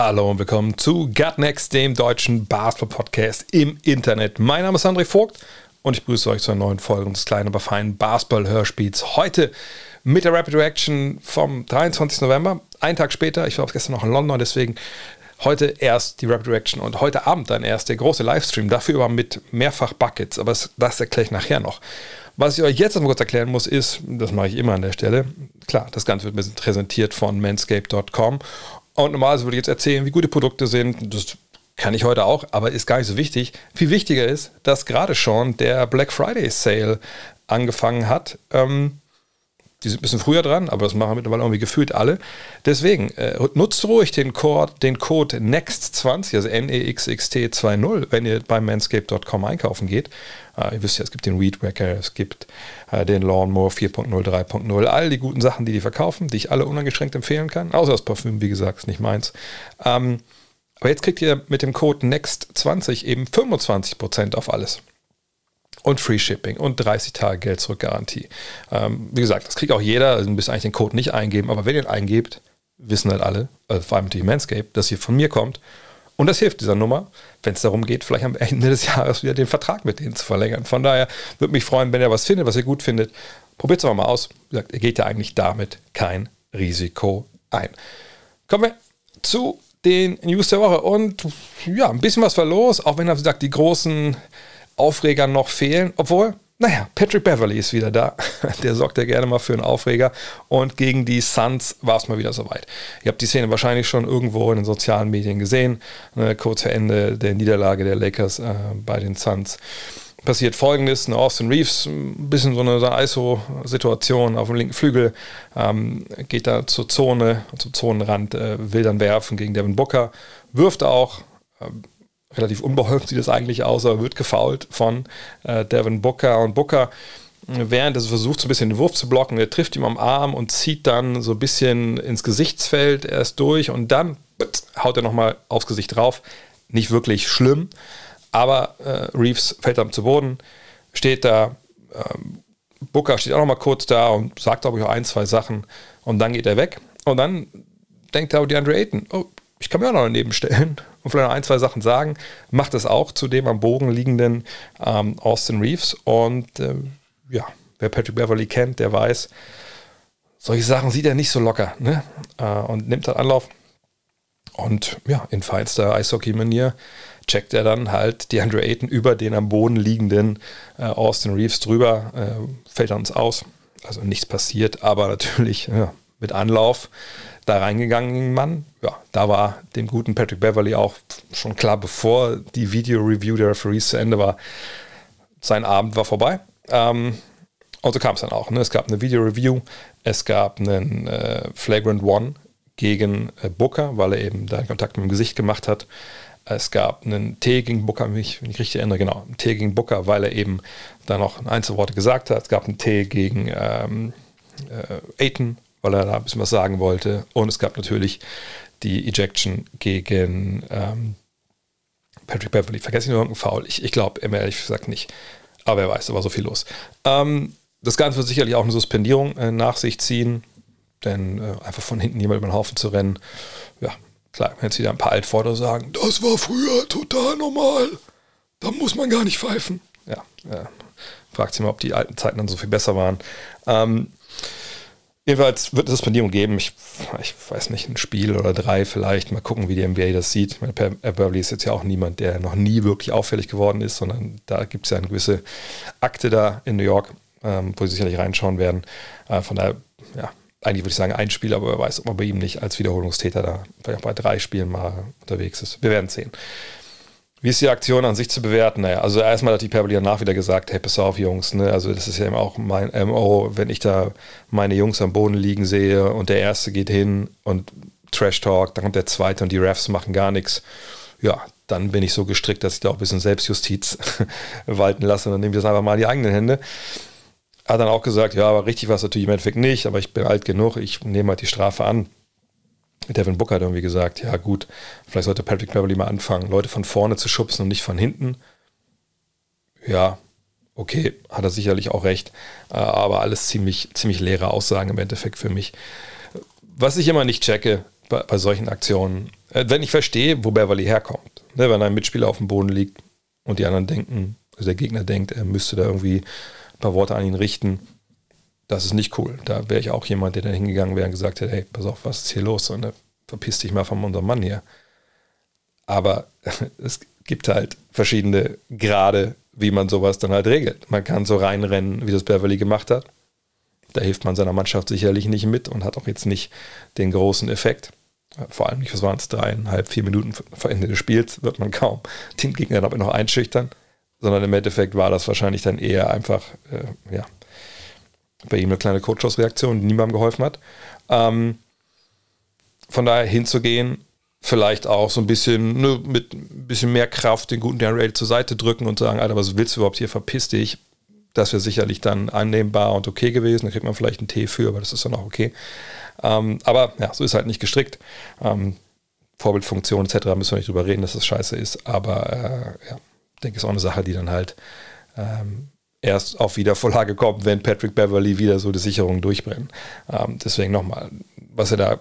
Hallo und willkommen zu Gut Next, dem deutschen Basketball-Podcast im Internet. Mein Name ist André Vogt und ich begrüße euch zu einer neuen Folge des kleinen, aber feinen Basketball-Hörspiels. Heute mit der Rapid Reaction vom 23. November. Einen Tag später, ich war gestern noch in London, deswegen heute erst die Rapid Reaction und heute Abend dann erst der große Livestream. Dafür aber mit mehrfach Buckets, aber das, das erkläre ich nachher noch. Was ich euch jetzt noch kurz erklären muss, ist, das mache ich immer an der Stelle, klar, das Ganze wird ein bisschen präsentiert von manscape.com und normalerweise würde ich jetzt erzählen, wie gute Produkte sind. Das kann ich heute auch, aber ist gar nicht so wichtig. Viel wichtiger ist, dass gerade schon der Black Friday Sale angefangen hat. Ähm, die sind ein bisschen früher dran, aber das machen mittlerweile irgendwie gefühlt alle. Deswegen, äh, nutzt ruhig den Code, den Code NEXT20, also N-E-X-X-T-2-0, wenn ihr bei manscape.com einkaufen geht. Äh, ihr wisst ja, es gibt den Weed Wacker, es gibt äh, den Lawnmower 4.0, 3.0, all die guten Sachen, die die verkaufen, die ich alle uneingeschränkt empfehlen kann. Außer das Parfüm, wie gesagt, ist nicht meins. Ähm, aber jetzt kriegt ihr mit dem Code NEXT20 eben 25% auf alles und Free Shipping und 30 Tage Geld zurück Garantie. Ähm, wie gesagt, das kriegt auch jeder, also müsst eigentlich den Code nicht eingeben, aber wenn ihr ihn eingebt, wissen halt alle, also vor allem natürlich Manscape, dass ihr von mir kommt. Und das hilft dieser Nummer, wenn es darum geht, vielleicht am Ende des Jahres wieder den Vertrag mit denen zu verlängern. Von daher würde mich freuen, wenn ihr was findet, was ihr gut findet. Probiert es aber mal aus. Wie gesagt, ihr geht ja eigentlich damit kein Risiko ein. Kommen wir zu den News der Woche. Und ja, ein bisschen was war los, auch wenn, wie gesagt, die großen Aufreger noch fehlen. Obwohl, naja, Patrick Beverly ist wieder da. Der sorgt ja gerne mal für einen Aufreger. Und gegen die Suns war es mal wieder soweit. Ihr habt die Szene wahrscheinlich schon irgendwo in den sozialen Medien gesehen. Ne, kurz vor Ende der Niederlage der Lakers äh, bei den Suns passiert folgendes: eine Austin Reeves, ein bisschen so eine, so eine ISO-Situation auf dem linken Flügel, ähm, geht da zur Zone, zum Zonenrand, äh, will dann werfen gegen Devin Booker, wirft auch. Ähm, relativ unbeholfen sieht das eigentlich aus, aber wird gefoult von äh, Devin Booker. Und Booker während er versucht, so ein bisschen den Wurf zu blocken, er trifft ihm am Arm und zieht dann so ein bisschen ins Gesichtsfeld erst durch und dann haut er nochmal aufs Gesicht drauf. Nicht wirklich schlimm, aber äh, Reeves fällt dann zu Boden, steht da, ähm, Booker steht auch nochmal kurz da und sagt, glaube ich, auch ein, zwei Sachen und dann geht er weg. Und dann denkt er, die Andre Ayton, oh, ich kann mir auch noch daneben stellen und vielleicht noch ein, zwei Sachen sagen. Macht es auch zu dem am Bogen liegenden ähm, Austin Reeves. Und äh, ja, wer Patrick Beverly kennt, der weiß, solche Sachen sieht er nicht so locker ne? Äh, und nimmt dann Anlauf. Und ja, in feinster Eishockey-Manier checkt er dann halt die Andre Ayton über den am Boden liegenden äh, Austin Reeves drüber, äh, fällt dann uns aus. Also nichts passiert, aber natürlich ja, mit Anlauf da reingegangen Mann. Ja, da war dem guten Patrick Beverly auch schon klar, bevor die Video-Review der Referees zu Ende war, sein Abend war vorbei. Ähm, und so kam es dann auch. Ne? Es gab eine Video-Review, es gab einen äh, Flagrant One gegen äh, Booker, weil er eben da Kontakt mit dem Gesicht gemacht hat. Es gab einen T gegen Booker, wenn ich mich richtig erinnere, genau, einen T gegen Booker, weil er eben da noch Einzelworte gesagt hat. Es gab einen T gegen ähm, äh, Aiton, weil er da ein bisschen was sagen wollte. Und es gab natürlich die Ejection gegen ähm, Patrick Beverly. Vergesse ich nur irgendeinen Foul? Ich, ich glaube, ehrlich gesagt nicht. Aber wer weiß, da war so viel los. Ähm, das Ganze wird sicherlich auch eine Suspendierung äh, nach sich ziehen, denn äh, einfach von hinten jemand über den Haufen zu rennen, ja, klar, wenn jetzt wieder ein paar Altvorder sagen, das war früher total normal, da muss man gar nicht pfeifen. Ja, äh, fragt sich mal, ob die alten Zeiten dann so viel besser waren. Ähm, Jedenfalls wird es Suspendierung geben. Ich, ich, weiß nicht, ein Spiel oder drei vielleicht. Mal gucken, wie die NBA das sieht. Meine, Beverly ist jetzt ja auch niemand, der noch nie wirklich auffällig geworden ist, sondern da gibt es ja eine gewisse Akte da in New York, ähm, wo sie sicherlich reinschauen werden. Äh, von daher, ja, eigentlich würde ich sagen ein Spiel, aber wer weiß, ob man bei ihm nicht als Wiederholungstäter da vielleicht auch bei drei Spielen mal unterwegs ist. Wir werden sehen. Wie ist die Aktion an sich zu bewerten? Naja, also erstmal hat die Perbel danach wieder gesagt, hey, pass auf, Jungs, ne? Also das ist ja eben auch mein MO, wenn ich da meine Jungs am Boden liegen sehe und der erste geht hin und Trash Talk, dann kommt der zweite und die Refs machen gar nichts. Ja, dann bin ich so gestrickt, dass ich da auch ein bisschen Selbstjustiz walten lasse und dann nehme ich das einfach mal in die eigenen Hände. Hat dann auch gesagt, ja, aber richtig war es natürlich im Endeffekt nicht, aber ich bin alt genug, ich nehme halt die Strafe an. Devin Booker hat irgendwie gesagt, ja gut, vielleicht sollte Patrick Beverly mal anfangen, Leute von vorne zu schubsen und nicht von hinten. Ja, okay, hat er sicherlich auch recht, äh, aber alles ziemlich, ziemlich leere Aussagen im Endeffekt für mich. Was ich immer nicht checke bei, bei solchen Aktionen, äh, wenn ich verstehe, wo Beverly herkommt, ne, wenn ein Mitspieler auf dem Boden liegt und die anderen denken, also der Gegner denkt, er müsste da irgendwie ein paar Worte an ihn richten, das ist nicht cool. Da wäre ich auch jemand, der da hingegangen wäre und gesagt hätte, hey, pass auf, was ist hier los? Und verpiss dich mal von unserem Mann hier. Aber es gibt halt verschiedene Grade, wie man sowas dann halt regelt. Man kann so reinrennen, wie das Beverly gemacht hat. Da hilft man seiner Mannschaft sicherlich nicht mit und hat auch jetzt nicht den großen Effekt. Vor allem nicht, was waren es, dreieinhalb, vier Minuten vor Ende des Spiels, wird man kaum den Gegner dabei noch einschüchtern, sondern im Endeffekt war das wahrscheinlich dann eher einfach, äh, ja, bei ihm eine kleine Coachhouse-Reaktion, die niemandem geholfen hat. Ähm, von daher hinzugehen, vielleicht auch so ein bisschen ne, mit ein bisschen mehr Kraft den guten Darren Rail zur Seite drücken und sagen, Alter, was willst du überhaupt hier, verpiss dich. Das wäre sicherlich dann annehmbar und okay gewesen. Da kriegt man vielleicht einen Tee für, aber das ist dann auch okay. Ähm, aber ja, so ist halt nicht gestrickt. Ähm, Vorbildfunktion etc. müssen wir nicht drüber reden, dass das scheiße ist. Aber äh, ja, denke, ist auch eine Sache, die dann halt ähm, erst auf Wiedervorlage kommt, wenn Patrick Beverly wieder so die Sicherung durchbrennt. Ähm, deswegen nochmal, was er da,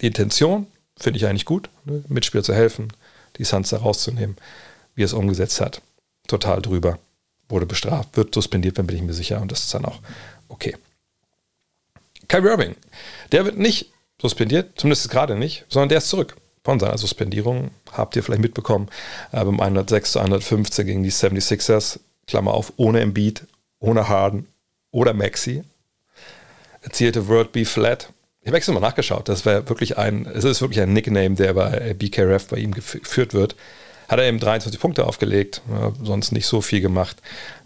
die Intention finde ich eigentlich gut, ne? Mitspieler zu helfen, die Suns da rauszunehmen, wie er es umgesetzt hat. Total drüber. Wurde bestraft, wird suspendiert, dann bin ich mir sicher und das ist dann auch okay. Kyrie Irving, der wird nicht suspendiert, zumindest gerade nicht, sondern der ist zurück von seiner Suspendierung. Habt ihr vielleicht mitbekommen, äh, beim 106 zu 115 gegen die 76ers Klammer auf, ohne Embiid, ohne Harden oder Maxi, erzielte Word B Flat. Ich habe extra mal nachgeschaut, das wäre wirklich ein, es ist wirklich ein Nickname, der bei BKRF bei ihm geführt wird. Hat er eben 23 Punkte aufgelegt, sonst nicht so viel gemacht.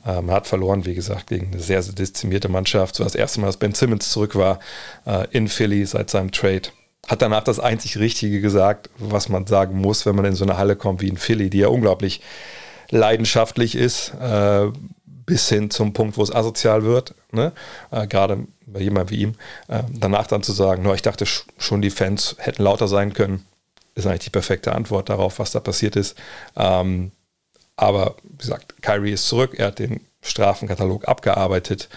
Ähm, hat verloren, wie gesagt, gegen eine sehr, sehr dezimierte Mannschaft. So das erste Mal, dass Ben Simmons zurück war äh, in Philly seit seinem Trade. Hat danach das einzig Richtige gesagt, was man sagen muss, wenn man in so eine Halle kommt wie in Philly, die ja unglaublich leidenschaftlich ist, äh, bis hin zum Punkt, wo es asozial wird, ne? äh, gerade bei jemandem wie ihm, äh, danach dann zu sagen, no, ich dachte schon, die Fans hätten lauter sein können, ist eigentlich die perfekte Antwort darauf, was da passiert ist. Ähm, aber wie gesagt, Kyrie ist zurück, er hat den Strafenkatalog abgearbeitet.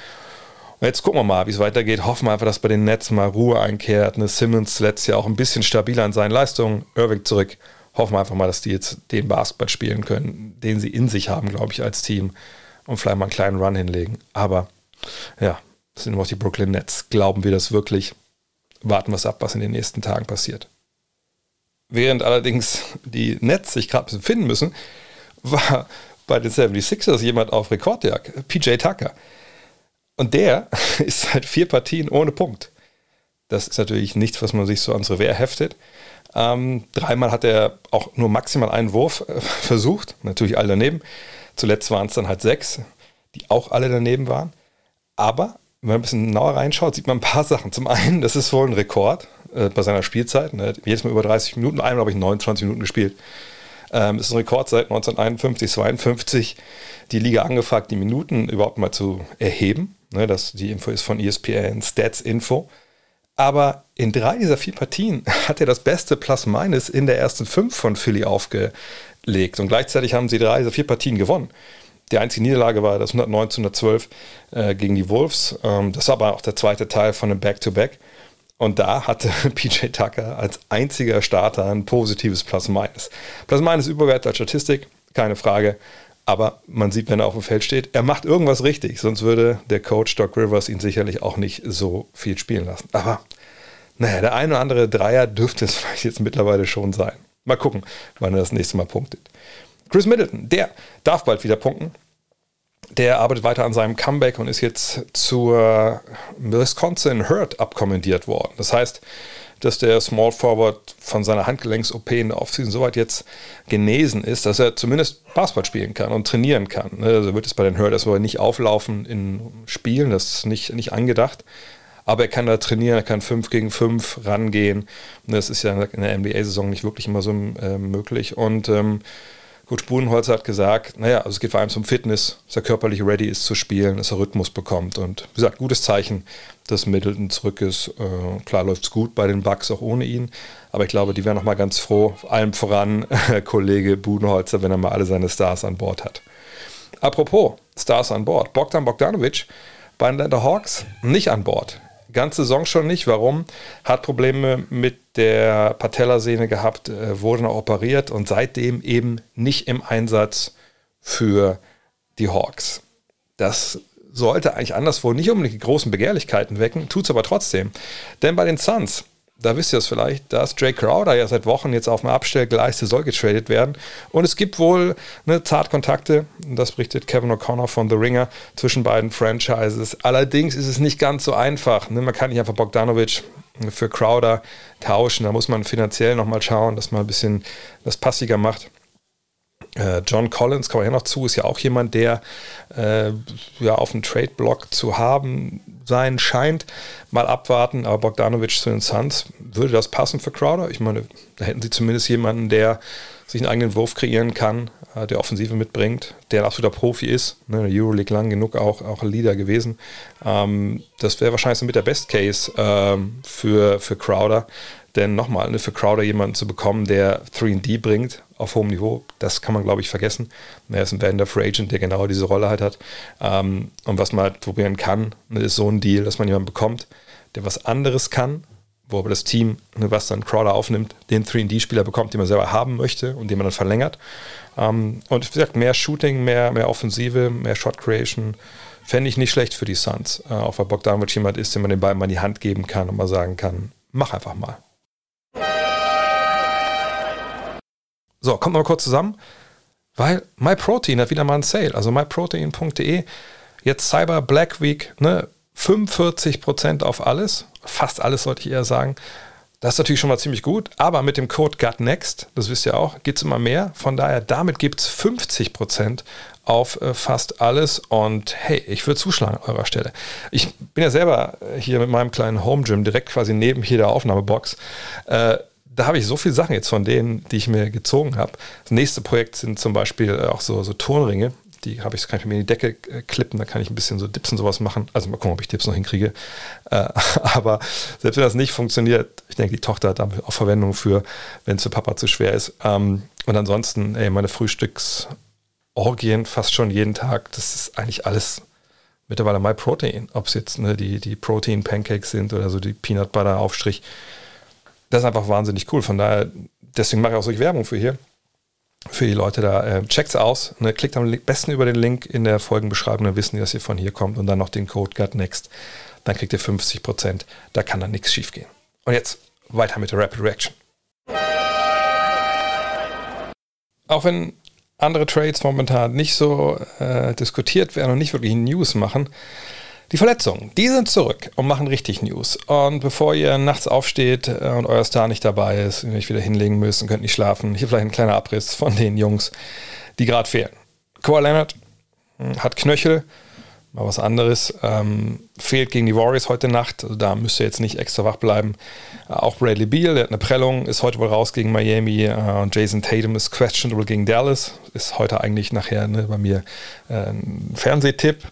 Und jetzt gucken wir mal, wie es weitergeht. Hoffen wir einfach, dass bei den Nets mal Ruhe einkehrt. Ne? Simmons letztes Jahr auch ein bisschen stabiler in seinen Leistungen. Irving zurück hoffen wir einfach mal, dass die jetzt den Basketball spielen können, den sie in sich haben, glaube ich, als Team und vielleicht mal einen kleinen Run hinlegen. Aber ja, das sind noch die Brooklyn Nets. Glauben wir das wirklich? Warten wir es ab, was in den nächsten Tagen passiert. Während allerdings die Nets sich gerade ein bisschen finden müssen, war bei den 76ers jemand auf Rekordjagd, PJ Tucker. Und der ist seit vier Partien ohne Punkt. Das ist natürlich nichts, was man sich so ans Revers heftet. Ähm, dreimal hat er auch nur maximal einen Wurf äh, versucht, natürlich alle daneben. Zuletzt waren es dann halt sechs, die auch alle daneben waren. Aber wenn man ein bisschen genauer reinschaut, sieht man ein paar Sachen. Zum einen, das ist wohl ein Rekord äh, bei seiner Spielzeit. Ne? Jedes Mal über 30 Minuten, einmal habe ich 29 Minuten gespielt. Ähm, ist ein Rekord seit 1951, 52, die Liga angefragt, die Minuten überhaupt mal zu erheben. Ne? Das, die Info ist von ESPN, Stats Info. Aber in drei dieser vier Partien hat er das beste Plus-Minus in der ersten fünf von Philly aufgelegt. Und gleichzeitig haben sie drei dieser vier Partien gewonnen. Die einzige Niederlage war das 119 112 äh, gegen die Wolves. Ähm, das war aber auch der zweite Teil von einem Back-to-Back. Und da hatte PJ Tucker als einziger Starter ein positives Plus-Minus. Plus-Minus Überwert als Statistik, keine Frage. Aber man sieht, wenn er auf dem Feld steht, er macht irgendwas richtig, sonst würde der Coach Doc Rivers ihn sicherlich auch nicht so viel spielen lassen. Aber naja, der eine oder andere Dreier dürfte es vielleicht jetzt mittlerweile schon sein. Mal gucken, wann er das nächste Mal punktet. Chris Middleton, der darf bald wieder punkten. Der arbeitet weiter an seinem Comeback und ist jetzt zur Wisconsin Hurt abkommandiert worden. Das heißt, dass der Small Forward von seiner Handgelenks-OP in der Offseason soweit jetzt genesen ist, dass er zumindest Basketball spielen kann und trainieren kann. Also wird es bei den Hurt erstmal nicht auflaufen in Spielen, das ist nicht, nicht angedacht. Aber er kann da trainieren, er kann 5 gegen 5 rangehen. Das ist ja in der NBA-Saison nicht wirklich immer so äh, möglich. Und ähm, Coach Budenholzer hat gesagt, naja, also es geht vor allem zum Fitness, dass er körperlich ready ist zu spielen, dass er Rhythmus bekommt. Und wie gesagt, gutes Zeichen, dass Middleton zurück ist. Äh, klar läuft es gut bei den Bucks auch ohne ihn. Aber ich glaube, die wären noch mal ganz froh, allem voran Kollege Budenholzer, wenn er mal alle seine Stars an Bord hat. Apropos Stars an Bord. Bogdan Bogdanovic bei den Atlanta Hawks nicht an Bord ganze Saison schon nicht. Warum? Hat Probleme mit der Patellasehne gehabt, äh, wurde noch operiert und seitdem eben nicht im Einsatz für die Hawks. Das sollte eigentlich anderswo nicht unbedingt die großen Begehrlichkeiten wecken, tut es aber trotzdem. Denn bei den Suns da wisst ihr es vielleicht, dass Jay Crowder ja seit Wochen jetzt auf dem Abstellgleis soll getradet werden. Und es gibt wohl eine Zartkontakte, das berichtet Kevin O'Connor von The Ringer, zwischen beiden Franchises. Allerdings ist es nicht ganz so einfach. Ne? Man kann nicht einfach Bogdanovic für Crowder tauschen. Da muss man finanziell nochmal schauen, dass man ein bisschen das passiger macht. Äh, John Collins, kommen wir ja noch zu, ist ja auch jemand, der äh, ja auf dem Trade-Block zu haben sein scheint. Mal abwarten, aber Bogdanovic zu den Suns, würde das passen für Crowder? Ich meine, da hätten sie zumindest jemanden, der sich einen eigenen Wurf kreieren kann, äh, der Offensive mitbringt, der ein absoluter Profi ist. Ne, Euroleague lang genug auch, auch ein Leader gewesen. Ähm, das wäre wahrscheinlich so mit der Best Case ähm, für, für Crowder. Denn nochmal, ne, für Crowder jemanden zu bekommen, der 3D bringt auf hohem Niveau, das kann man, glaube ich, vergessen. Er ist ein Bender Free Agent, der genau diese Rolle halt hat. Ähm, und was man halt probieren kann, ne, ist so ein Deal, dass man jemanden bekommt, der was anderes kann, wo aber das Team, ne, was dann Crowder aufnimmt, den 3D-Spieler bekommt, den man selber haben möchte und den man dann verlängert. Ähm, und wie gesagt, mehr Shooting, mehr, mehr Offensive, mehr Shot Creation fände ich nicht schlecht für die Suns. Äh, auch weil Bogdanovic jemand ist, den man den Ball mal in die Hand geben kann und mal sagen kann, mach einfach mal. So, kommt mal kurz zusammen, weil MyProtein hat wieder mal einen Sale. Also myprotein.de, jetzt Cyber Black Week, ne, 45% auf alles, fast alles sollte ich eher sagen. Das ist natürlich schon mal ziemlich gut, aber mit dem Code GUTNEXT, das wisst ihr auch, gibt es immer mehr. Von daher, damit gibt es 50% auf äh, fast alles. Und hey, ich würde zuschlagen an eurer Stelle. Ich bin ja selber hier mit meinem kleinen Home Gym direkt quasi neben hier der Aufnahmebox. Äh, da habe ich so viele Sachen jetzt von denen, die ich mir gezogen habe. Das nächste Projekt sind zum Beispiel äh, auch so, so Turnringe. Die habe ich, kann ich mir in die Decke äh, klippen, da kann ich ein bisschen so Dips und sowas machen. Also mal gucken, ob ich Dips noch hinkriege. Äh, aber selbst wenn das nicht funktioniert, ich denke, die Tochter hat da auch Verwendung für, wenn es für Papa zu schwer ist. Ähm, und ansonsten, ey, meine Frühstücksorgien fast schon jeden Tag, das ist eigentlich alles mittlerweile MyProtein. Ob es jetzt ne, die, die Protein-Pancakes sind oder so die Peanut Butter-Aufstrich das ist einfach wahnsinnig cool. Von daher, deswegen mache ich auch solche Werbung für hier. Für die Leute da. Äh, checkt's aus. Ne, klickt am besten über den Link in der Folgenbeschreibung, dann wissen die, dass ihr von hier kommt und dann noch den Code GutNext. Dann kriegt ihr 50%. Da kann dann nichts schief gehen. Und jetzt weiter mit der Rapid Reaction. Auch wenn andere Trades momentan nicht so äh, diskutiert werden und nicht wirklich News machen, die Verletzungen, die sind zurück und machen richtig News. Und bevor ihr nachts aufsteht äh, und euer Star nicht dabei ist, ihr euch wieder hinlegen müsst und könnt nicht schlafen, hier vielleicht ein kleiner Abriss von den Jungs, die gerade fehlen. Kawhi Leonard hm, hat Knöchel, mal was anderes. Ähm, fehlt gegen die Warriors heute Nacht, also da müsst ihr jetzt nicht extra wach bleiben. Äh, auch Bradley Beal, der hat eine Prellung, ist heute wohl raus gegen Miami. Äh, und Jason Tatum ist questionable gegen Dallas. Ist heute eigentlich nachher ne, bei mir ein Fernsehtipp.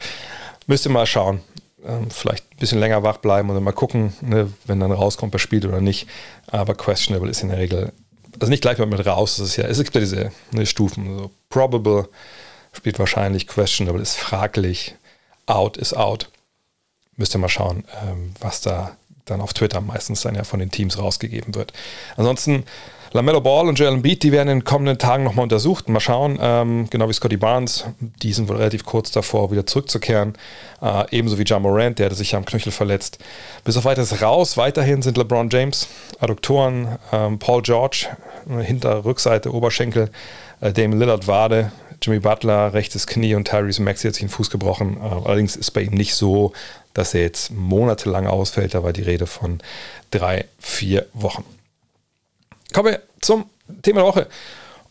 Müsst ihr mal schauen ähm, vielleicht ein bisschen länger wach bleiben und mal gucken, ne, wenn dann rauskommt, wer spielt oder nicht. Aber questionable ist in der Regel, also nicht gleich mal mit raus, es ist ja, es gibt ja diese ne, Stufen. So probable spielt wahrscheinlich, questionable ist fraglich, out ist out. Müsst ihr mal schauen, ähm, was da dann auf Twitter meistens dann ja von den Teams rausgegeben wird. Ansonsten Lamello Ball und Jalen Beat, die werden in den kommenden Tagen nochmal untersucht. Mal schauen, ähm, genau wie Scotty Barnes, die sind wohl relativ kurz davor, wieder zurückzukehren. Äh, ebenso wie John Morant, der hatte sich am Knöchel verletzt. Bis auf weiteres raus. Weiterhin sind LeBron James, Adduktoren, ähm, Paul George, äh, hinter Rückseite, Oberschenkel, äh, Damon Lillard, Wade, Jimmy Butler, rechtes Knie und Tyrese Maxey hat sich den Fuß gebrochen. Äh, allerdings ist bei ihm nicht so, dass er jetzt monatelang ausfällt. Da war die Rede von drei, vier Wochen. Kommen wir zum Thema der Woche.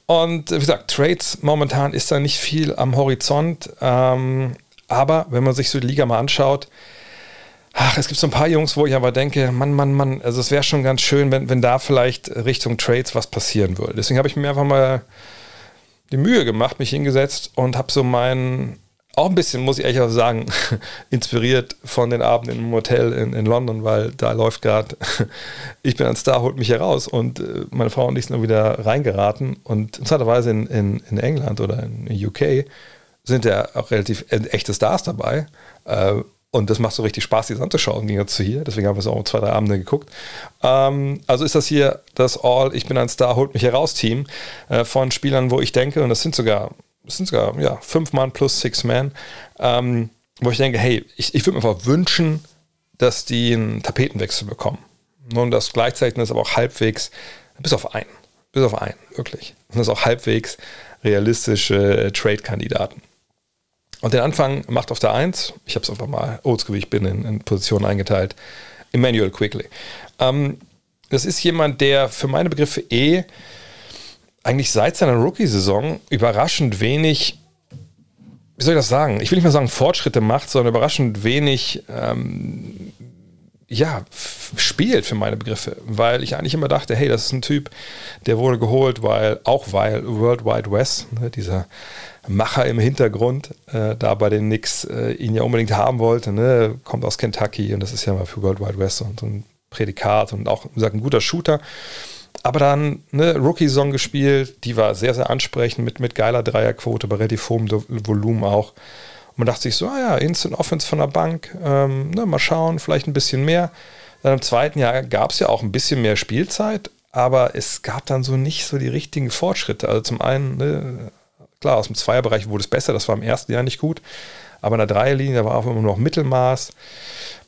Und wie gesagt, Trades momentan ist da nicht viel am Horizont. Ähm, aber wenn man sich so die Liga mal anschaut, Ach, es gibt so ein paar Jungs, wo ich aber denke, Mann, Mann, Mann, also es wäre schon ganz schön, wenn, wenn da vielleicht Richtung Trades was passieren würde. Deswegen habe ich mir einfach mal die Mühe gemacht, mich hingesetzt und habe so meinen, auch ein bisschen, muss ich ehrlich auch sagen, inspiriert von den Abenden im Hotel in, in London, weil da läuft gerade, ich bin ein Star, holt mich heraus und äh, meine Frau und ich sind wieder reingeraten und interessanterweise in, in, in England oder in UK sind ja auch relativ äh, echte Stars dabei. Äh, und das macht so richtig Spaß, die anzuschauen, ging jetzt zu hier. Deswegen haben wir es auch zwei, drei Abende geguckt. Ähm, also ist das hier das All, ich bin ein Star, holt mich heraus Team äh, von Spielern, wo ich denke, und das sind sogar, das sind sogar ja, fünf Mann plus six Man, ähm, wo ich denke, hey, ich, ich würde mir einfach wünschen, dass die einen Tapetenwechsel bekommen. Und das gleichzeitig ist aber auch halbwegs, bis auf einen, bis auf einen, wirklich. Und das ist auch halbwegs realistische äh, Trade-Kandidaten. Und den Anfang macht auf der 1, ich habe es einfach mal oldschool, ich bin in, in Positionen eingeteilt, Emmanuel Quickly. Ähm, das ist jemand, der für meine Begriffe eh eigentlich seit seiner Rookie-Saison überraschend wenig, wie soll ich das sagen? Ich will nicht mal sagen Fortschritte macht, sondern überraschend wenig ähm, ja, spielt für meine Begriffe, weil ich eigentlich immer dachte, hey, das ist ein Typ, der wurde geholt, weil auch weil World Wide West, ne, dieser Macher im Hintergrund, äh, da bei den Knicks äh, ihn ja unbedingt haben wollte, ne, kommt aus Kentucky und das ist ja mal für World Wide West und so ein Prädikat und auch, wie ein guter Shooter. Aber dann eine Rookie-Song gespielt, die war sehr, sehr ansprechend mit, mit geiler Dreierquote, bei relativ hohem Volumen auch man dachte sich so, ah ja, Instant Offense von der Bank, ähm, ne, mal schauen, vielleicht ein bisschen mehr. Dann im zweiten Jahr gab es ja auch ein bisschen mehr Spielzeit, aber es gab dann so nicht so die richtigen Fortschritte. Also zum einen, ne, klar, aus dem Zweierbereich wurde es besser, das war im ersten Jahr nicht gut, aber in der Dreierlinie war auch immer noch Mittelmaß.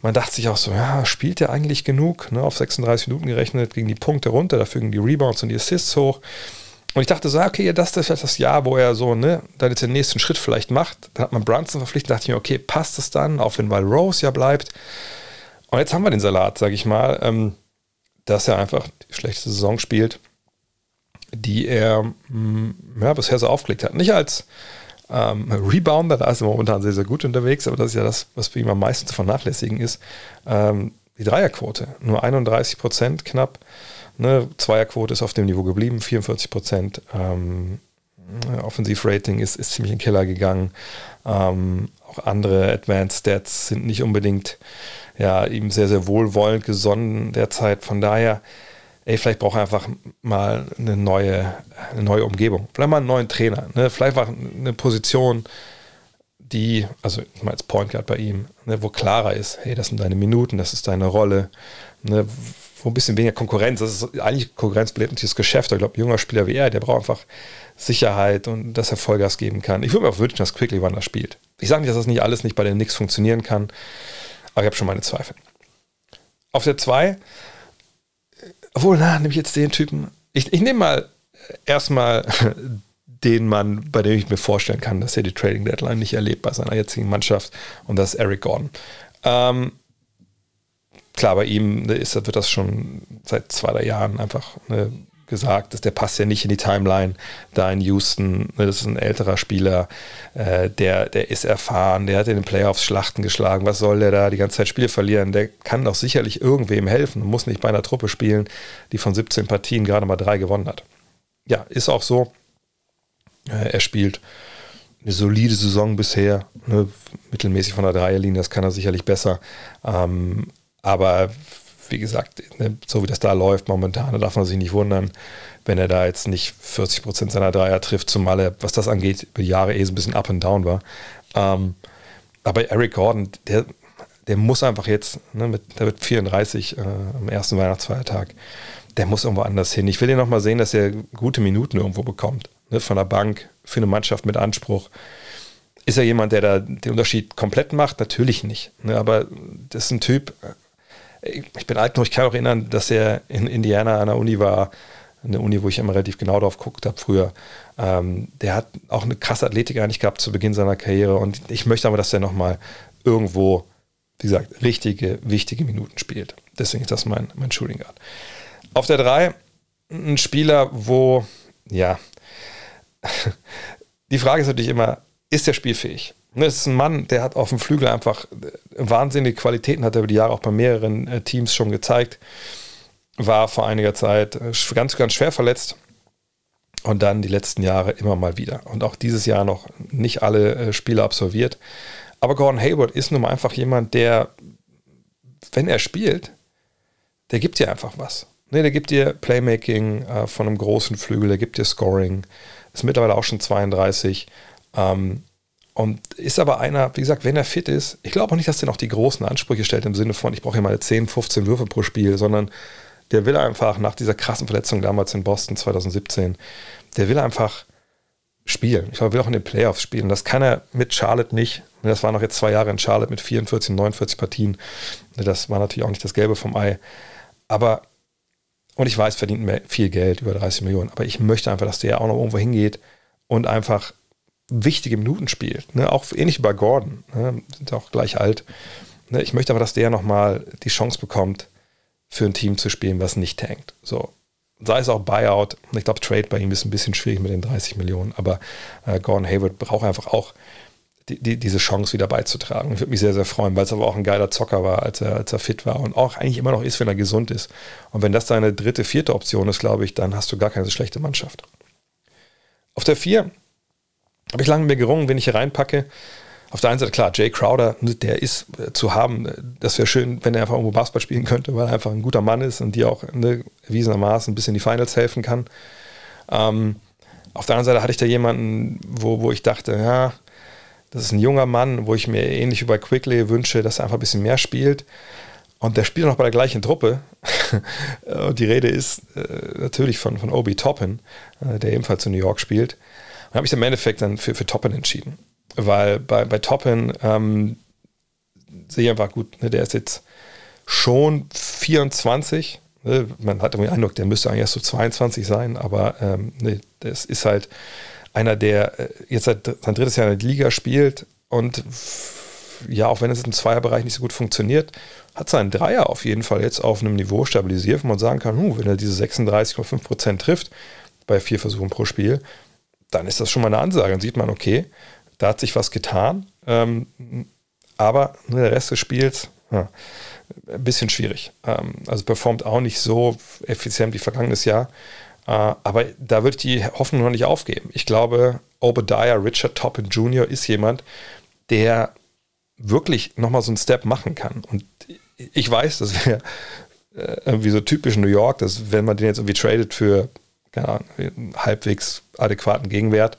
Man dachte sich auch so, ja, spielt der eigentlich genug? Ne, auf 36 Minuten gerechnet, gingen die Punkte runter, dafür gingen die Rebounds und die Assists hoch. Und ich dachte so, okay, das ist das Jahr, wo er so, ne, dann jetzt den nächsten Schritt vielleicht macht. Dann hat man Brunson verpflichtet, dachte ich mir, okay, passt es dann, auch wenn weil Rose ja bleibt. Und jetzt haben wir den Salat, sage ich mal, ähm, dass er einfach die schlechteste Saison spielt, die er mh, hm, ja, bisher so aufgelegt hat. Nicht als ähm, Rebounder, da ist er momentan sehr, sehr gut unterwegs, aber das ist ja das, was für ihn am meisten zu vernachlässigen ist. Ähm, die Dreierquote, nur 31 Prozent knapp. Ne, Zweierquote ist auf dem Niveau geblieben, 44 Prozent. Ähm, Offensivrating ist, ist ziemlich in den Keller gegangen. Ähm, auch andere Advanced Stats sind nicht unbedingt ja, ihm sehr, sehr wohlwollend gesonnen derzeit. Von daher, ey, vielleicht braucht er einfach mal eine neue, eine neue Umgebung. Vielleicht mal einen neuen Trainer. Ne? Vielleicht einfach eine Position, die, also ich meine als Point Guard bei ihm, ne, wo klarer ist, hey, das sind deine Minuten, das ist deine Rolle. Ne? Wo ein bisschen weniger Konkurrenz, das ist eigentlich konkurrenzbelebendes Geschäft. Ich glaube, junger Spieler wie er, der braucht einfach Sicherheit und dass er Vollgas geben kann. Ich würde mir auch wünschen, dass Quickly Wander spielt. Ich sage nicht, dass das nicht alles nicht bei den Knicks funktionieren kann, aber ich habe schon meine Zweifel. Auf der 2, obwohl, na, nehme ich jetzt den Typen. Ich, ich nehme mal erstmal den Mann, bei dem ich mir vorstellen kann, dass er die Trading Deadline nicht erlebt bei seiner jetzigen Mannschaft und das ist Eric Gordon. Ähm, klar, bei ihm ne, ist, wird das schon seit zwei, drei Jahren einfach ne, gesagt, dass der passt ja nicht in die Timeline da in Houston. Ne, das ist ein älterer Spieler, äh, der, der ist erfahren, der hat in den Playoffs Schlachten geschlagen. Was soll der da die ganze Zeit Spiele verlieren? Der kann doch sicherlich irgendwem helfen und muss nicht bei einer Truppe spielen, die von 17 Partien gerade mal drei gewonnen hat. Ja, ist auch so. Äh, er spielt eine solide Saison bisher, ne, mittelmäßig von der Dreierlinie, das kann er sicherlich besser. Ähm, aber wie gesagt, ne, so wie das da läuft momentan, da darf man sich nicht wundern, wenn er da jetzt nicht 40 Prozent seiner Dreier trifft, zumal er, was das angeht, über Jahre eh so ein bisschen up and down war. Ähm, aber Eric Gordon, der, der muss einfach jetzt, ne, mit, der wird 34 äh, am ersten Weihnachtsfeiertag, der muss irgendwo anders hin. Ich will ihn nochmal sehen, dass er gute Minuten irgendwo bekommt. Ne, von der Bank, für eine Mannschaft mit Anspruch. Ist er jemand, der da den Unterschied komplett macht? Natürlich nicht. Ne, aber das ist ein Typ, ich bin alt genug, ich kann auch erinnern, dass er in Indiana an der Uni war, eine Uni, wo ich immer relativ genau drauf geguckt habe früher. Ähm, der hat auch eine krasse Athletik eigentlich gehabt zu Beginn seiner Karriere und ich möchte aber, dass er nochmal irgendwo, wie gesagt, richtige, wichtige Minuten spielt. Deswegen ist das mein, mein Shooting Guard. Auf der 3 ein Spieler, wo, ja, die Frage ist natürlich immer, ist der spielfähig? Das ist ein Mann, der hat auf dem Flügel einfach äh, wahnsinnige Qualitäten, hat er über die Jahre auch bei mehreren äh, Teams schon gezeigt. War vor einiger Zeit äh, ganz, ganz schwer verletzt. Und dann die letzten Jahre immer mal wieder. Und auch dieses Jahr noch nicht alle Spiele absolviert. Aber Gordon Hayward ist nun mal einfach jemand, der, wenn er spielt, der gibt dir einfach was. Ne, der gibt dir Playmaking von einem großen Flügel, der gibt dir Scoring. Ist mittlerweile auch schon 32. Ähm, und ist aber einer, wie gesagt, wenn er fit ist, ich glaube auch nicht, dass der noch die großen Ansprüche stellt im Sinne von, ich brauche hier meine 10, 15 Würfe pro Spiel, sondern der will einfach nach dieser krassen Verletzung damals in Boston 2017, der will einfach spielen. Ich glaube, er will auch in den Playoffs spielen. Das kann er mit Charlotte nicht. Das waren noch jetzt zwei Jahre in Charlotte mit 44, 49 Partien. Das war natürlich auch nicht das Gelbe vom Ei. Aber, und ich weiß, verdient viel Geld, über 30 Millionen, aber ich möchte einfach, dass der auch noch irgendwo hingeht und einfach wichtige Minuten spielt. Ne? Auch ähnlich wie bei Gordon, ne? sind auch gleich alt. Ne? Ich möchte aber, dass der nochmal die Chance bekommt, für ein Team zu spielen, was nicht tankt. So. Sei es auch Buyout. Ich glaube, Trade bei ihm ist ein bisschen schwierig mit den 30 Millionen, aber äh, Gordon Hayward braucht einfach auch die, die, diese Chance wieder beizutragen. Ich würde mich sehr, sehr freuen, weil es aber auch ein geiler Zocker war, als er, als er fit war und auch eigentlich immer noch ist, wenn er gesund ist. Und wenn das deine dritte, vierte Option ist, glaube ich, dann hast du gar keine so schlechte Mannschaft. Auf der vier habe ich lange mir gerungen, wenn ich hier reinpacke. Auf der einen Seite, klar, Jay Crowder, der ist äh, zu haben. Das wäre schön, wenn er einfach irgendwo Basketball spielen könnte, weil er einfach ein guter Mann ist und dir auch ne, erwiesenermaßen ein bisschen in die Finals helfen kann. Ähm, auf der anderen Seite hatte ich da jemanden, wo, wo ich dachte, ja, das ist ein junger Mann, wo ich mir ähnlich wie bei Quickly wünsche, dass er einfach ein bisschen mehr spielt. Und der spielt noch bei der gleichen Truppe. und die Rede ist äh, natürlich von, von Obi Toppin, äh, der ebenfalls in New York spielt habe ich im Endeffekt dann für, für Toppin entschieden. Weil bei, bei Toppin ähm, sehe ich einfach gut, ne, der ist jetzt schon 24. Ne, man hat irgendwie den Eindruck, der müsste eigentlich erst so 22 sein, aber ähm, ne, das ist halt einer, der äh, jetzt seit sein drittes Jahr in der Liga spielt und ja, auch wenn es im Zweierbereich nicht so gut funktioniert, hat seinen Dreier auf jeden Fall jetzt auf einem Niveau stabilisiert, wo man sagen kann, huh, wenn er diese 36,5% trifft bei vier Versuchen pro Spiel, dann ist das schon mal eine Ansage. Dann sieht man, okay, da hat sich was getan, ähm, aber der Rest des Spiels, ja, ein bisschen schwierig. Ähm, also performt auch nicht so effizient wie vergangenes Jahr. Äh, aber da würde ich die Hoffnung noch nicht aufgeben. Ich glaube, Obadiah Richard Toppin Jr. ist jemand, der wirklich nochmal so einen Step machen kann. Und ich weiß, das wäre äh, irgendwie so typisch New York, dass wenn man den jetzt irgendwie tradet für keine Ahnung, halbwegs adäquaten Gegenwert,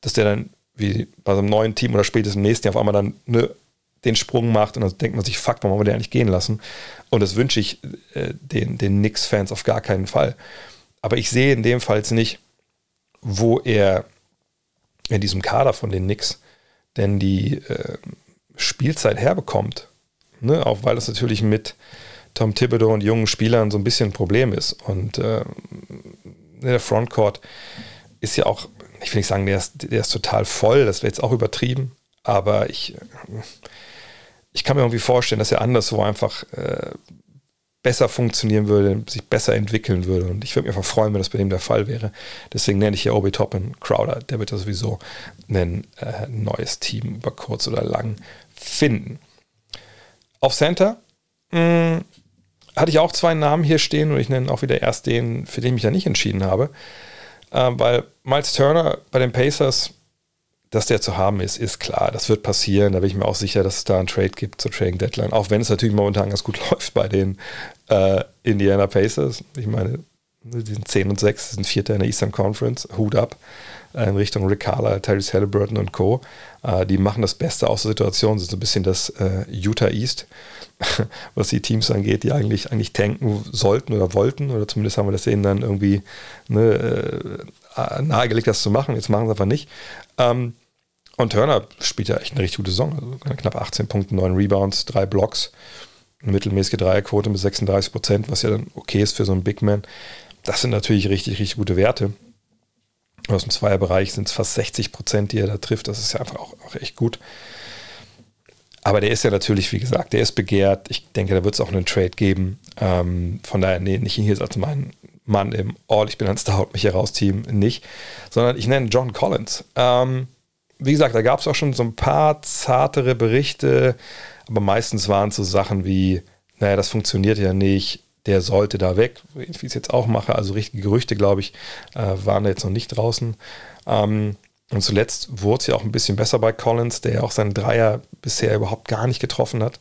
dass der dann wie bei so einem neuen Team oder spätestens im nächsten Jahr auf einmal dann ne, den Sprung macht und dann denkt man sich, fuck, warum haben wir den eigentlich gehen lassen? Und das wünsche ich äh, den, den Knicks-Fans auf gar keinen Fall. Aber ich sehe in dem Fall jetzt nicht, wo er in diesem Kader von den Knicks denn die äh, Spielzeit herbekommt. Ne? Auch weil das natürlich mit Tom Thibodeau und jungen Spielern so ein bisschen ein Problem ist. Und äh, der Frontcourt ist ja auch, ich will nicht sagen, der ist, der ist total voll, das wäre jetzt auch übertrieben, aber ich, ich kann mir irgendwie vorstellen, dass er anderswo einfach äh, besser funktionieren würde, sich besser entwickeln würde. Und ich würde mich einfach freuen, wenn das bei dem der Fall wäre. Deswegen nenne ich hier Obi Toppin Crowder. Der wird da sowieso ein äh, neues Team über kurz oder lang finden. Auf Center mh, mm, hatte ich auch zwei Namen hier stehen und ich nenne auch wieder erst den, für den ich mich ja nicht entschieden habe. Äh, weil Miles Turner bei den Pacers, dass der zu haben ist, ist klar. Das wird passieren. Da bin ich mir auch sicher, dass es da einen Trade gibt zur Trading Deadline. Auch wenn es natürlich momentan ganz gut läuft bei den äh, Indiana Pacers. Ich meine, die sind 10 und 6, sind Vierter in der Eastern Conference. Hut ab äh, in Richtung Rick Carla, Tyrese Halliburton und Co. Äh, die machen das Beste aus der Situation, sind so ein bisschen das äh, Utah East. was die Teams angeht, die eigentlich, eigentlich tanken sollten oder wollten, oder zumindest haben wir das denen dann irgendwie ne, nahegelegt, das zu machen. Jetzt machen sie einfach nicht. Ähm, und Turner spielt ja echt eine richtig gute Saison. Also knapp 18 Punkte, 9 Rebounds, 3 Blocks, eine mittelmäßige Dreierquote mit 36 Prozent, was ja dann okay ist für so einen Big Man. Das sind natürlich richtig, richtig gute Werte. Aus dem Zweierbereich sind es fast 60 Prozent, die er da trifft. Das ist ja einfach auch, auch echt gut. Aber der ist ja natürlich, wie gesagt, der ist begehrt. Ich denke, da wird es auch einen Trade geben. Ähm, von daher, nee, nicht ihn hier als mein Mann im All, ich bin ein Star, haut mich hier Team, nicht. Sondern ich nenne John Collins. Ähm, wie gesagt, da gab es auch schon so ein paar zartere Berichte, aber meistens waren es so Sachen wie, naja, das funktioniert ja nicht, der sollte da weg, wie ich es jetzt auch mache. Also richtige Gerüchte, glaube ich, äh, waren da jetzt noch nicht draußen. Ähm, und zuletzt wurde es ja auch ein bisschen besser bei Collins, der ja auch seinen Dreier bisher überhaupt gar nicht getroffen hat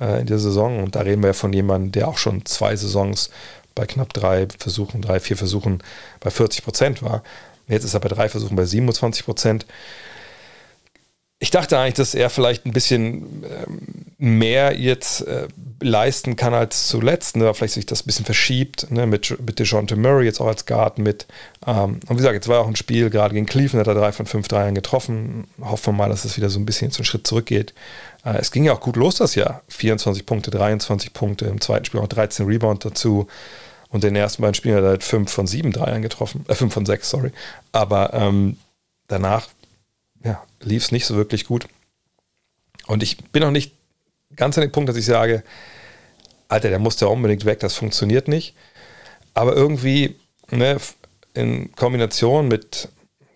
äh, in der Saison. Und da reden wir ja von jemandem, der auch schon zwei Saisons bei knapp drei Versuchen, drei, vier Versuchen bei 40 Prozent war. Jetzt ist er bei drei Versuchen bei 27 Prozent ich dachte eigentlich, dass er vielleicht ein bisschen ähm, mehr jetzt äh, leisten kann als zuletzt, ne? vielleicht sich das ein bisschen verschiebt, ne? mit, mit DeJounte Murray jetzt auch als Guard mit. Ähm, und wie gesagt, jetzt war auch ein Spiel, gerade gegen Cleveland hat er drei von fünf Dreiern getroffen. Hoffen wir mal, dass es wieder so ein bisschen zu einem Schritt zurückgeht. Äh, es ging ja auch gut los das Jahr. 24 Punkte, 23 Punkte, im zweiten Spiel auch 13 Rebound dazu. Und in den ersten beiden Spielen hat er halt fünf von sieben Dreiern getroffen, äh, fünf von sechs, sorry. Aber ähm, danach ja, lief es nicht so wirklich gut. Und ich bin noch nicht ganz an dem Punkt, dass ich sage, Alter, der muss ja unbedingt weg, das funktioniert nicht. Aber irgendwie ne, in Kombination mit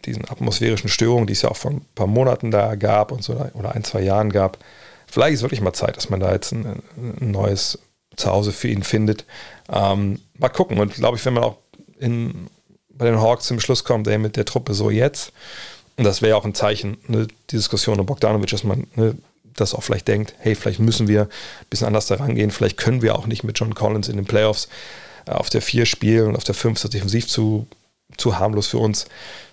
diesen atmosphärischen Störungen, die es ja auch vor ein paar Monaten da gab und so oder ein, zwei Jahren gab, vielleicht ist wirklich mal Zeit, dass man da jetzt ein, ein neues Zuhause für ihn findet. Ähm, mal gucken. Und glaube ich, wenn man auch in, bei den Hawks zum Schluss kommt, ey, mit der Truppe so jetzt, und das wäre ja auch ein Zeichen, ne, die Diskussion um Bogdanovic, dass man ne, das auch vielleicht denkt, hey, vielleicht müssen wir ein bisschen anders da rangehen, vielleicht können wir auch nicht mit John Collins in den Playoffs äh, auf der 4 spielen und auf der 5 ist das defensiv zu, zu harmlos für uns.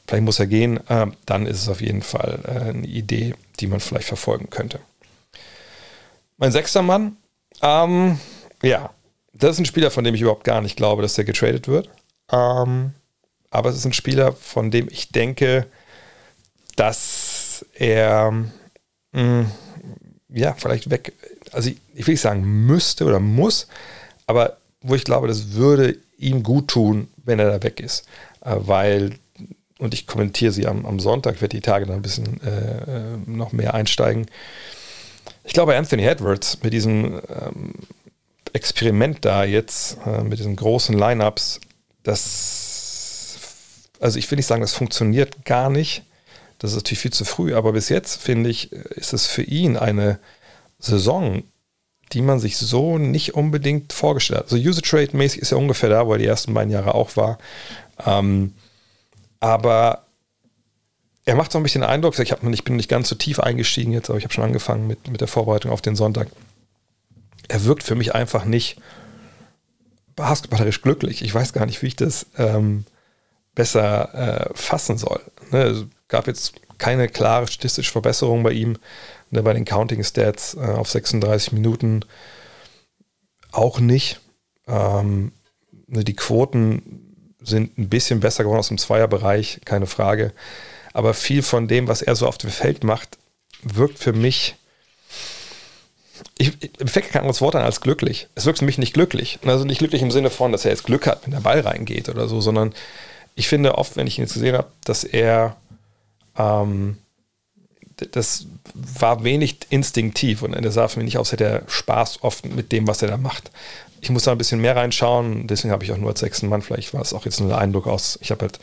Vielleicht muss er gehen, äh, dann ist es auf jeden Fall äh, eine Idee, die man vielleicht verfolgen könnte. Mein sechster Mann, ähm, ja, das ist ein Spieler, von dem ich überhaupt gar nicht glaube, dass der getradet wird. Ähm, aber es ist ein Spieler, von dem ich denke, dass er mh, hm, ja vielleicht weg, also ich, ich will nicht sagen müsste oder muss, aber wo ich glaube, das würde ihm gut tun, wenn er da weg ist, äh, weil und ich kommentiere sie am, am Sonntag, werde die Tage dann ein bisschen äh, äh, noch mehr einsteigen. Ich glaube, Anthony Edwards mit diesem ähm, Experiment da jetzt, äh, mit diesen großen Lineups, das, also ich will nicht sagen, das funktioniert gar nicht, das ist natürlich viel zu früh, aber bis jetzt finde ich, ist es für ihn eine Saison, die man sich so nicht unbedingt vorgestellt hat. Also User Trade mäßig ist ja ungefähr da, wo er die ersten beiden Jahre auch war. Ähm, aber er macht so ein bisschen den Eindruck, ich, hab, ich bin nicht ganz so tief eingestiegen jetzt, aber ich habe schon angefangen mit, mit der Vorbereitung auf den Sonntag. Er wirkt für mich einfach nicht basketballerisch glücklich. Ich weiß gar nicht, wie ich das ähm, besser äh, fassen soll. Ne? Gab jetzt keine klare statistische Verbesserung bei ihm. Bei den Counting Stats äh, auf 36 Minuten auch nicht. Ähm, ne, die Quoten sind ein bisschen besser geworden aus dem Zweierbereich, keine Frage. Aber viel von dem, was er so auf dem Feld macht, wirkt für mich. Ich, mir fällt kein anderes Wort an als glücklich. Es wirkt für mich nicht glücklich. Also nicht glücklich im Sinne von, dass er jetzt Glück hat, wenn der Ball reingeht oder so, sondern ich finde oft, wenn ich ihn jetzt gesehen habe, dass er ähm, das war wenig instinktiv und er sah für mich nicht aus, hätte er Spaß oft mit dem, was er da macht. Ich muss da ein bisschen mehr reinschauen, deswegen habe ich auch nur als sechsten Mann, vielleicht war es auch jetzt nur der Eindruck aus, ich habe halt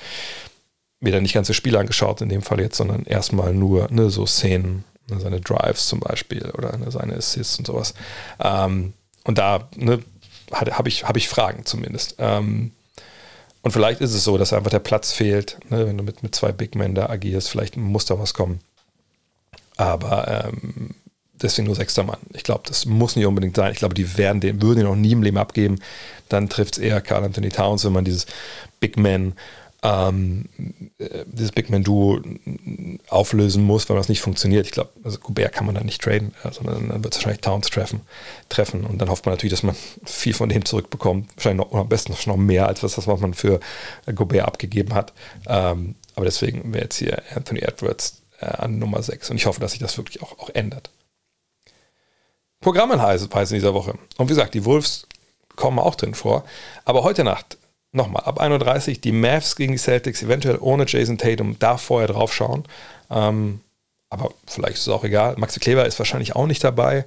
mir da nicht ganze Spiele angeschaut in dem Fall jetzt, sondern erstmal nur ne, so Szenen, ne, seine Drives zum Beispiel oder ne, seine Assists und sowas. Ähm, und da ne, habe ich, hab ich Fragen zumindest. Ähm, und vielleicht ist es so, dass einfach der Platz fehlt, ne? wenn du mit, mit zwei Big Men da agierst. Vielleicht muss da was kommen. Aber ähm, deswegen nur sechster Mann. Ich glaube, das muss nicht unbedingt sein. Ich glaube, die werden den, würden den auch nie im Leben abgeben. Dann trifft es eher Carl Anthony Towns, wenn man dieses Big Man ähm, äh, dieses Big Man-Duo auflösen muss, weil das nicht funktioniert. Ich glaube, also Gobert kann man da nicht traden, sondern dann wird es wahrscheinlich Towns treffen, treffen. Und dann hofft man natürlich, dass man viel von dem zurückbekommt. Wahrscheinlich noch, am besten noch mehr, als was, was man für Gobert abgegeben hat. Ähm, aber deswegen wäre jetzt hier Anthony Edwards äh, an Nummer 6. Und ich hoffe, dass sich das wirklich auch, auch ändert. Programmenweise in dieser Woche. Und wie gesagt, die Wolves kommen auch drin vor. Aber heute Nacht nochmal, ab 31 die Mavs gegen die Celtics, eventuell ohne Jason Tatum, da vorher drauf schauen. Ähm, aber vielleicht ist es auch egal. Maxi Kleber ist wahrscheinlich auch nicht dabei.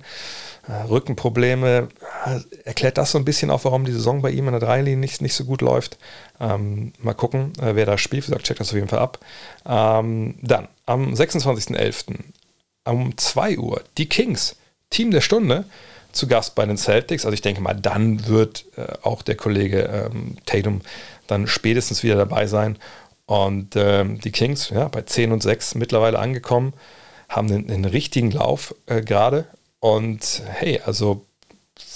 Äh, Rückenprobleme. Äh, erklärt das so ein bisschen auch, warum die Saison bei ihm in der Dreilinie nicht, nicht so gut läuft. Ähm, mal gucken, äh, wer da spielt. Wie gesagt, checkt das auf jeden Fall ab. Ähm, dann am 26.11. um 2 Uhr die Kings, Team der Stunde, zu Gast bei den Celtics. Also ich denke mal, dann wird äh, auch der Kollege ähm, Tatum dann spätestens wieder dabei sein. Und ähm, die Kings, ja, bei 10 und 6 mittlerweile angekommen, haben einen, einen richtigen Lauf äh, gerade. Und hey, also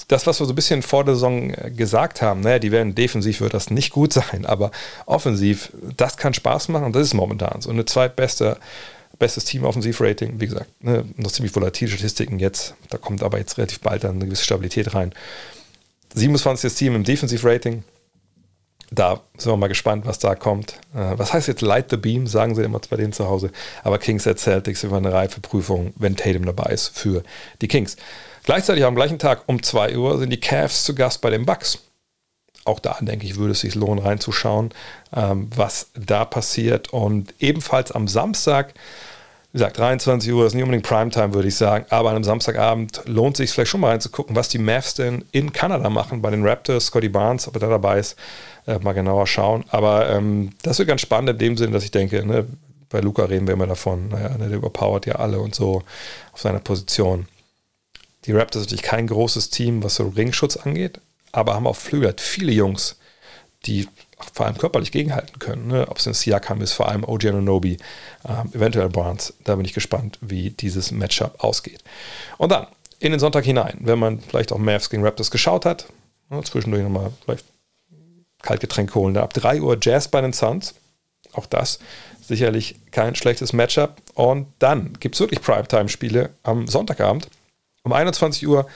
das, was wir so ein bisschen vor der Saison äh, gesagt haben, naja, die werden defensiv wird das nicht gut sein, aber offensiv, das kann Spaß machen und das ist momentan so. Eine zweitbeste bestes Team Offensivrating, wie gesagt, ne, noch ziemlich volatile Statistiken jetzt, da kommt aber jetzt relativ bald dann eine gewisse Stabilität rein. 27. Team im Defensivrating, da sind wir mal gespannt, was da kommt. Äh, was heißt jetzt Light the Beam, sagen sie immer bei denen zu Hause. Aber Kings at Celtics über eine reife Prüfung, wenn Tatum dabei ist für die Kings. Gleichzeitig am gleichen Tag um 2 Uhr sind die Cavs zu Gast bei den Bucks. Auch da denke ich, würde es sich lohnen, reinzuschauen, ähm, was da passiert. Und ebenfalls am Samstag wie gesagt, 23 Uhr ist nicht unbedingt Primetime, würde ich sagen, aber an einem Samstagabend lohnt sich vielleicht schon mal reinzugucken, was die Mavs denn in Kanada machen bei den Raptors. Scotty Barnes, ob er da dabei ist, äh, mal genauer schauen. Aber ähm, das wird ganz spannend in dem Sinne, dass ich denke, ne, bei Luca reden wir immer davon, naja, ne, der überpowert ja alle und so auf seiner Position. Die Raptors sind natürlich kein großes Team, was so Ringschutz angeht, aber haben auch Flügel, hat viele Jungs, die vor allem körperlich gegenhalten können. Ne? Ob es ein Siakam ist, vor allem OG Ananobi, ähm, eventuell Barnes. Da bin ich gespannt, wie dieses Matchup ausgeht. Und dann in den Sonntag hinein, wenn man vielleicht auch Mavs gegen Raptors geschaut hat, ne, zwischendurch nochmal vielleicht Kaltgetränk holen. Ab 3 Uhr Jazz bei den Suns. Auch das sicherlich kein schlechtes Matchup. Und dann gibt es wirklich Primetime-Spiele am Sonntagabend. Um 21 Uhr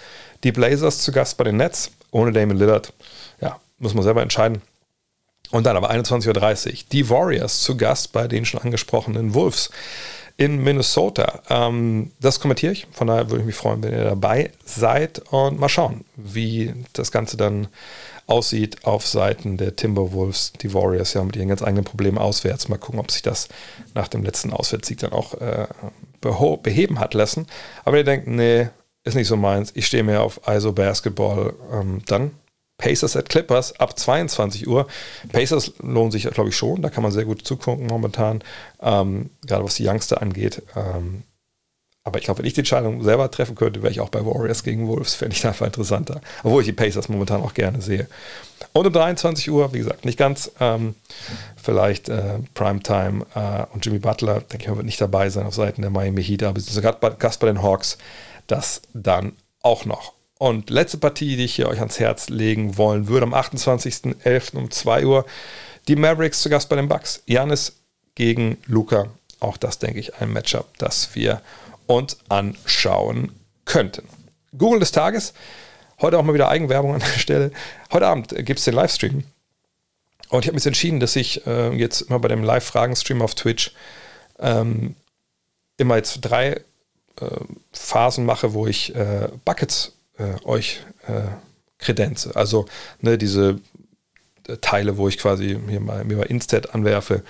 die Blazers zu Gast bei den Nets, ohne Damon Lillard. Ja, muss man selber entscheiden. Und dann aber 21.30 Uhr die Warriors zu Gast bei den schon angesprochenen Wolves in Minnesota. Ähm, das kommentiere ich, von daher würde ich mich freuen, wenn ihr dabei seid und mal schauen, wie das Ganze dann aussieht auf Seiten der Timberwolves. Die Warriors ja mit ihren ganz eigenen Problemen auswärts. Mal gucken, ob sich das nach dem letzten Auswärtssieg dann auch äh, beheben hat lassen. Aber ihr denkt, nee, ist nicht so meins. Ich stehe mehr auf ISO Basketball. Ähm, dann Pacers at Clippers ab 22 Uhr. Pacers lohnen sich, glaube ich, schon. Da kann man sehr gut zugucken momentan, ähm, gerade was die Youngster angeht. Ähm, aber ich glaube, wenn ich die Entscheidung selber treffen könnte, wäre ich auch bei Warriors gegen Wolves. Fände ich einfach interessanter. Obwohl ich die Pacers momentan auch gerne sehe. Und um 23 Uhr, wie gesagt, nicht ganz. Ähm, vielleicht äh, Primetime äh, und Jimmy Butler, denke ich mal, wird nicht dabei sein auf Seiten der Miami Heat. Aber sie sind gerade Gast bei den Hawks. Das dann auch noch. Und letzte Partie, die ich hier euch ans Herz legen wollen würde, am 28.11. um 2 Uhr, die Mavericks zu Gast bei den Bucks. Janis gegen Luca. Auch das, denke ich, ein Matchup, das wir uns anschauen könnten. Google des Tages. Heute auch mal wieder Eigenwerbung an der Stelle. Heute Abend gibt es den Livestream. Und ich habe mich entschieden, dass ich äh, jetzt immer bei dem Live-Fragen-Stream auf Twitch ähm, immer jetzt drei äh, Phasen mache, wo ich äh, Buckets äh, euch äh, kredenze. Also ne, diese Teile, wo ich quasi mir mal, mir mal Instat anwerfe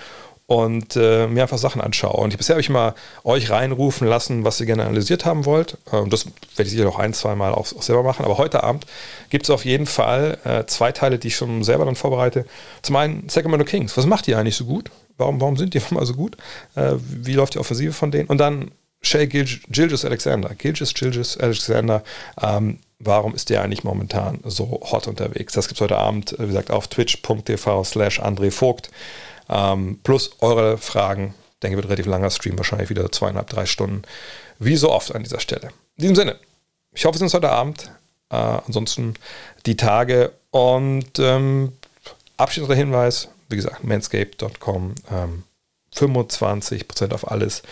und äh, mir einfach Sachen anschaue. Und bisher habe ich mal euch reinrufen lassen, was ihr gerne analysiert haben wollt. Äh, und das werde ich sicher noch ein, zwei Mal auch, auch selber machen. Aber heute Abend gibt es auf jeden Fall äh, zwei Teile, die ich schon selber dann vorbereite. Zum einen Sacramento Kings. Was macht ihr eigentlich so gut? Warum, warum sind die mal so gut? Äh, wie läuft die Offensive von denen? Und dann Shay Gilgis Alexander. Gilgis, Gilgis Alexander. Ähm, warum ist der eigentlich momentan so hot unterwegs? Das gibt es heute Abend, wie gesagt, auf twitch.tv slash André Vogt. Ähm, plus eure Fragen. Ich denke, wird ein relativ langer Stream, wahrscheinlich wieder zweieinhalb, drei Stunden. Wie so oft an dieser Stelle. In diesem Sinne, ich hoffe, es ist heute Abend. Äh, ansonsten die Tage und ähm, abschließender Hinweis, wie gesagt, manscape.com, ähm, 25% auf alles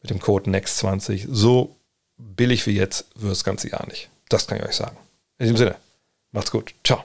mit dem Code NEXT20. So billig wie jetzt wird das Ganze gar nicht. Das kann ich euch sagen. In diesem Sinne, macht's gut. Ciao.